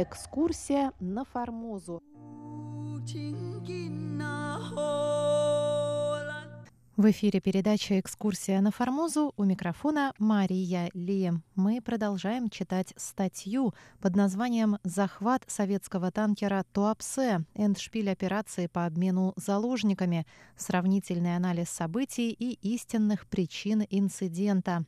Экскурсия на Формозу. В эфире передача «Экскурсия на Формозу» у микрофона Мария Ли. Мы продолжаем читать статью под названием «Захват советского танкера Туапсе. Эндшпиль операции по обмену заложниками. Сравнительный анализ событий и истинных причин инцидента».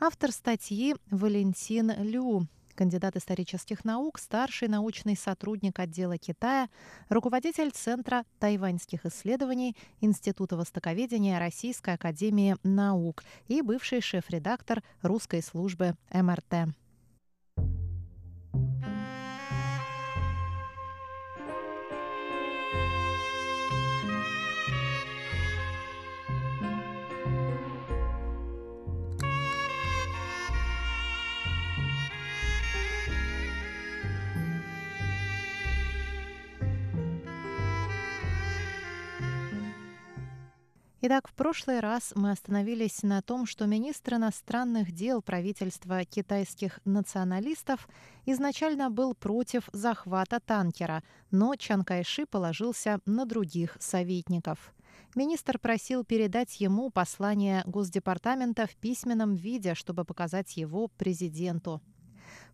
Автор статьи Валентин Лю кандидат исторических наук, старший научный сотрудник отдела Китая, руководитель Центра тайваньских исследований Института востоковедения Российской академии наук и бывший шеф-редактор русской службы МРТ. Итак, в прошлый раз мы остановились на том, что министр иностранных дел правительства китайских националистов изначально был против захвата танкера, но Чан Кайши положился на других советников. Министр просил передать ему послание Госдепартамента в письменном виде, чтобы показать его президенту.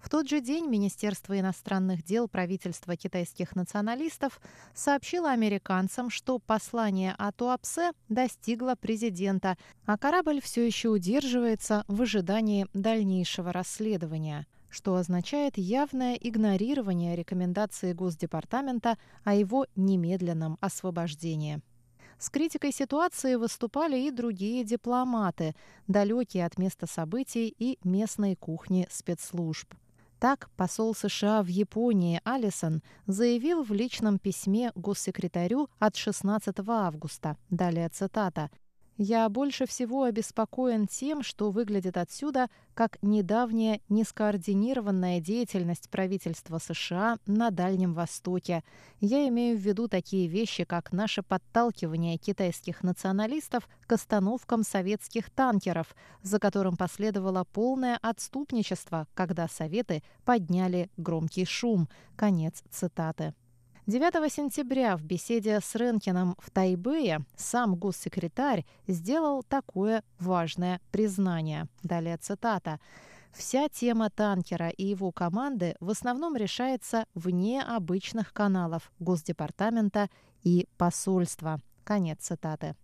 В тот же день Министерство иностранных дел правительства китайских националистов сообщило американцам, что послание о Туапсе достигло президента, а корабль все еще удерживается в ожидании дальнейшего расследования что означает явное игнорирование рекомендации Госдепартамента о его немедленном освобождении. С критикой ситуации выступали и другие дипломаты, далекие от места событий и местной кухни спецслужб. Так, посол США в Японии Алисон заявил в личном письме госсекретарю от 16 августа, далее цитата, я больше всего обеспокоен тем, что выглядит отсюда как недавняя нескоординированная деятельность правительства США на Дальнем Востоке. Я имею в виду такие вещи, как наше подталкивание китайских националистов к остановкам советских танкеров, за которым последовало полное отступничество, когда Советы подняли громкий шум. Конец цитаты. 9 сентября в беседе с Ренкиным в Тайбэе сам госсекретарь сделал такое важное признание. Далее цитата. Вся тема танкера и его команды в основном решается вне обычных каналов Госдепартамента и посольства. Конец цитаты.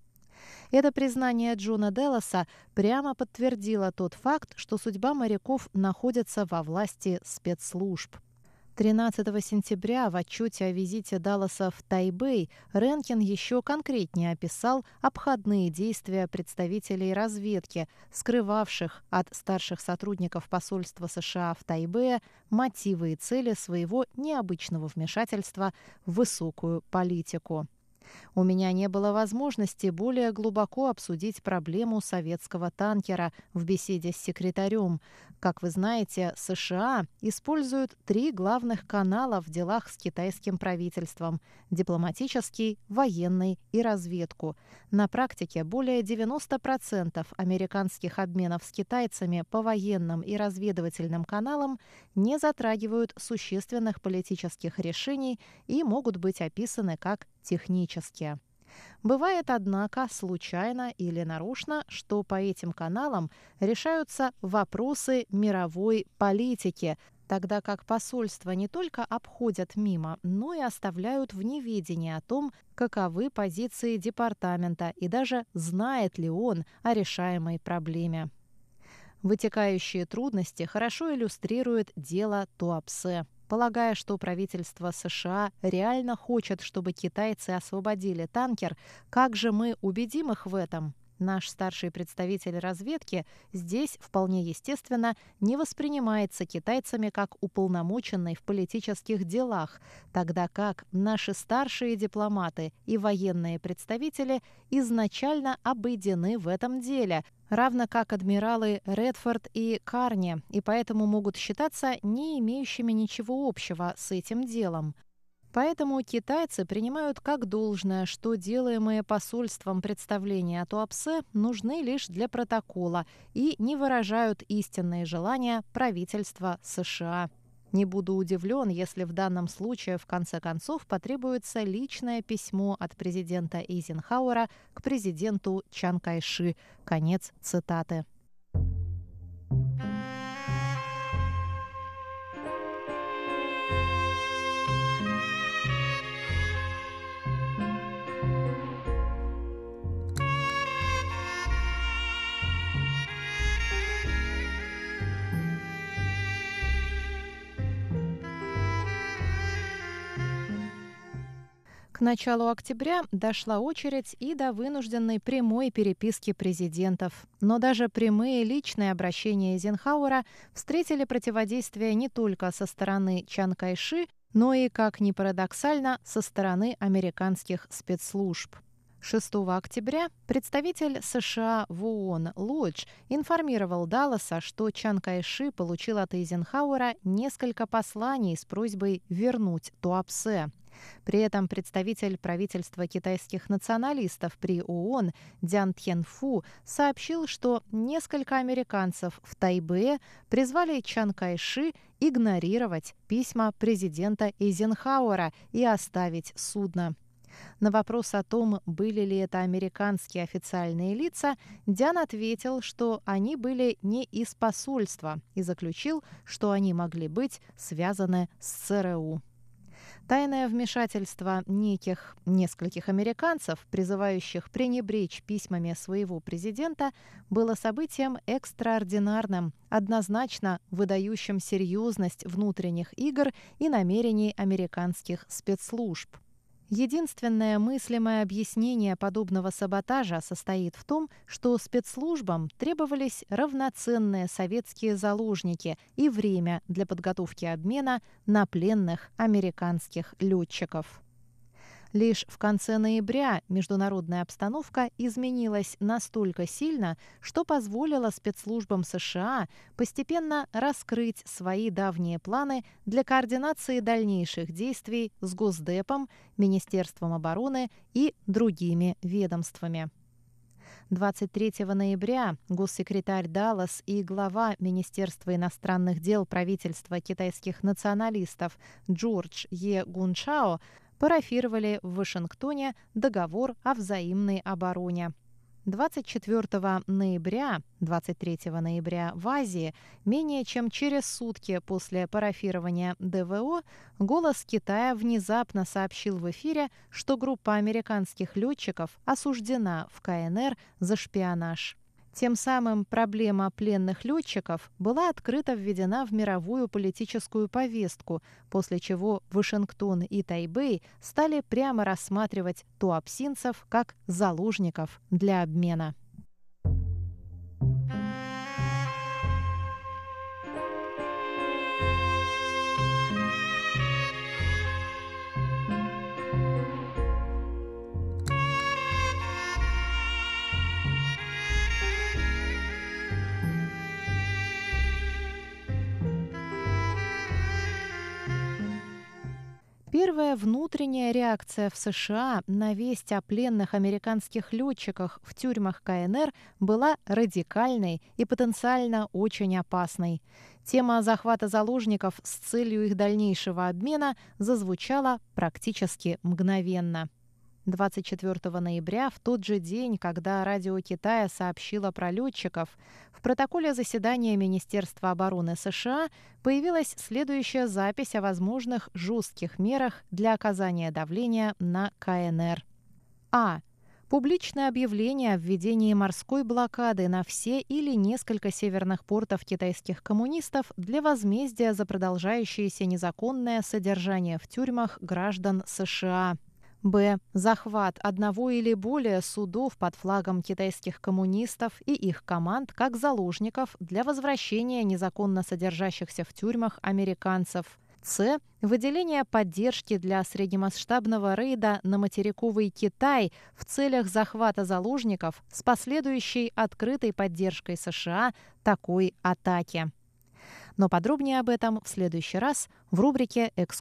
Это признание Джона Делоса прямо подтвердило тот факт, что судьба моряков находится во власти спецслужб. 13 сентября в отчете о визите Далласа в Тайбэй Ренкин еще конкретнее описал обходные действия представителей разведки, скрывавших от старших сотрудников посольства США в Тайбэе мотивы и цели своего необычного вмешательства в высокую политику. У меня не было возможности более глубоко обсудить проблему советского танкера в беседе с секретарем. Как вы знаете, США используют три главных канала в делах с китайским правительством – дипломатический, военный и разведку. На практике более 90% американских обменов с китайцами по военным и разведывательным каналам не затрагивают существенных политических решений и могут быть описаны как технические. Бывает, однако, случайно или нарочно, что по этим каналам решаются вопросы мировой политики, тогда как посольства не только обходят мимо, но и оставляют в неведении о том, каковы позиции департамента и даже знает ли он о решаемой проблеме. Вытекающие трудности хорошо иллюстрирует дело Туапсе. Полагая, что правительство США реально хочет, чтобы китайцы освободили танкер, как же мы убедим их в этом? Наш старший представитель разведки здесь, вполне естественно, не воспринимается китайцами как уполномоченный в политических делах, тогда как наши старшие дипломаты и военные представители изначально обойдены в этом деле, равно как адмиралы Редфорд и Карни, и поэтому могут считаться не имеющими ничего общего с этим делом. Поэтому китайцы принимают как должное, что делаемые посольством представления о Туапсе нужны лишь для протокола и не выражают истинные желания правительства США. Не буду удивлен, если в данном случае в конце концов потребуется личное письмо от президента Эйзенхауэра к президенту Чан Кайши. Конец цитаты. Началу октября дошла очередь и до вынужденной прямой переписки президентов. Но даже прямые личные обращения Эйзенхауэра встретили противодействие не только со стороны Чан Кайши, но и, как ни парадоксально, со стороны американских спецслужб. 6 октября представитель США в ООН Лодж информировал Далласа, что Чан Кайши получил от Эйзенхауэра несколько посланий с просьбой вернуть Туапсе. При этом представитель правительства китайских националистов при ООН Дян Тьенфу сообщил, что несколько американцев в Тайбе призвали Чан Кайши игнорировать письма президента Эйзенхауэра и оставить судно. На вопрос о том, были ли это американские официальные лица, Диан ответил, что они были не из посольства и заключил, что они могли быть связаны с ЦРУ. Тайное вмешательство неких нескольких американцев, призывающих пренебречь письмами своего президента, было событием экстраординарным, однозначно выдающим серьезность внутренних игр и намерений американских спецслужб. Единственное мыслимое объяснение подобного саботажа состоит в том, что спецслужбам требовались равноценные советские заложники и время для подготовки обмена на пленных американских летчиков. Лишь в конце ноября международная обстановка изменилась настолько сильно, что позволило спецслужбам США постепенно раскрыть свои давние планы для координации дальнейших действий с Госдепом, Министерством обороны и другими ведомствами. 23 ноября госсекретарь Даллас и глава Министерства иностранных дел правительства китайских националистов Джордж Е. Гунчао парафировали в Вашингтоне договор о взаимной обороне. 24 ноября, 23 ноября в Азии, менее чем через сутки после парафирования ДВО, «Голос Китая» внезапно сообщил в эфире, что группа американских летчиков осуждена в КНР за шпионаж. Тем самым проблема пленных летчиков была открыто введена в мировую политическую повестку, после чего Вашингтон и Тайбэй стали прямо рассматривать туапсинцев как заложников для обмена. Первая внутренняя реакция в США на весть о пленных американских летчиках в тюрьмах КНР была радикальной и потенциально очень опасной. Тема захвата заложников с целью их дальнейшего обмена зазвучала практически мгновенно. 24 ноября, в тот же день, когда радио Китая сообщило про летчиков, в протоколе заседания Министерства обороны США появилась следующая запись о возможных жестких мерах для оказания давления на КНР. А. Публичное объявление о введении морской блокады на все или несколько северных портов китайских коммунистов для возмездия за продолжающееся незаконное содержание в тюрьмах граждан США – Б. Захват одного или более судов под флагом китайских коммунистов и их команд как заложников для возвращения незаконно содержащихся в тюрьмах американцев. С. Выделение поддержки для среднемасштабного рейда на материковый Китай в целях захвата заложников с последующей открытой поддержкой США такой атаки. Но подробнее об этом в следующий раз в рубрике «Экскурсия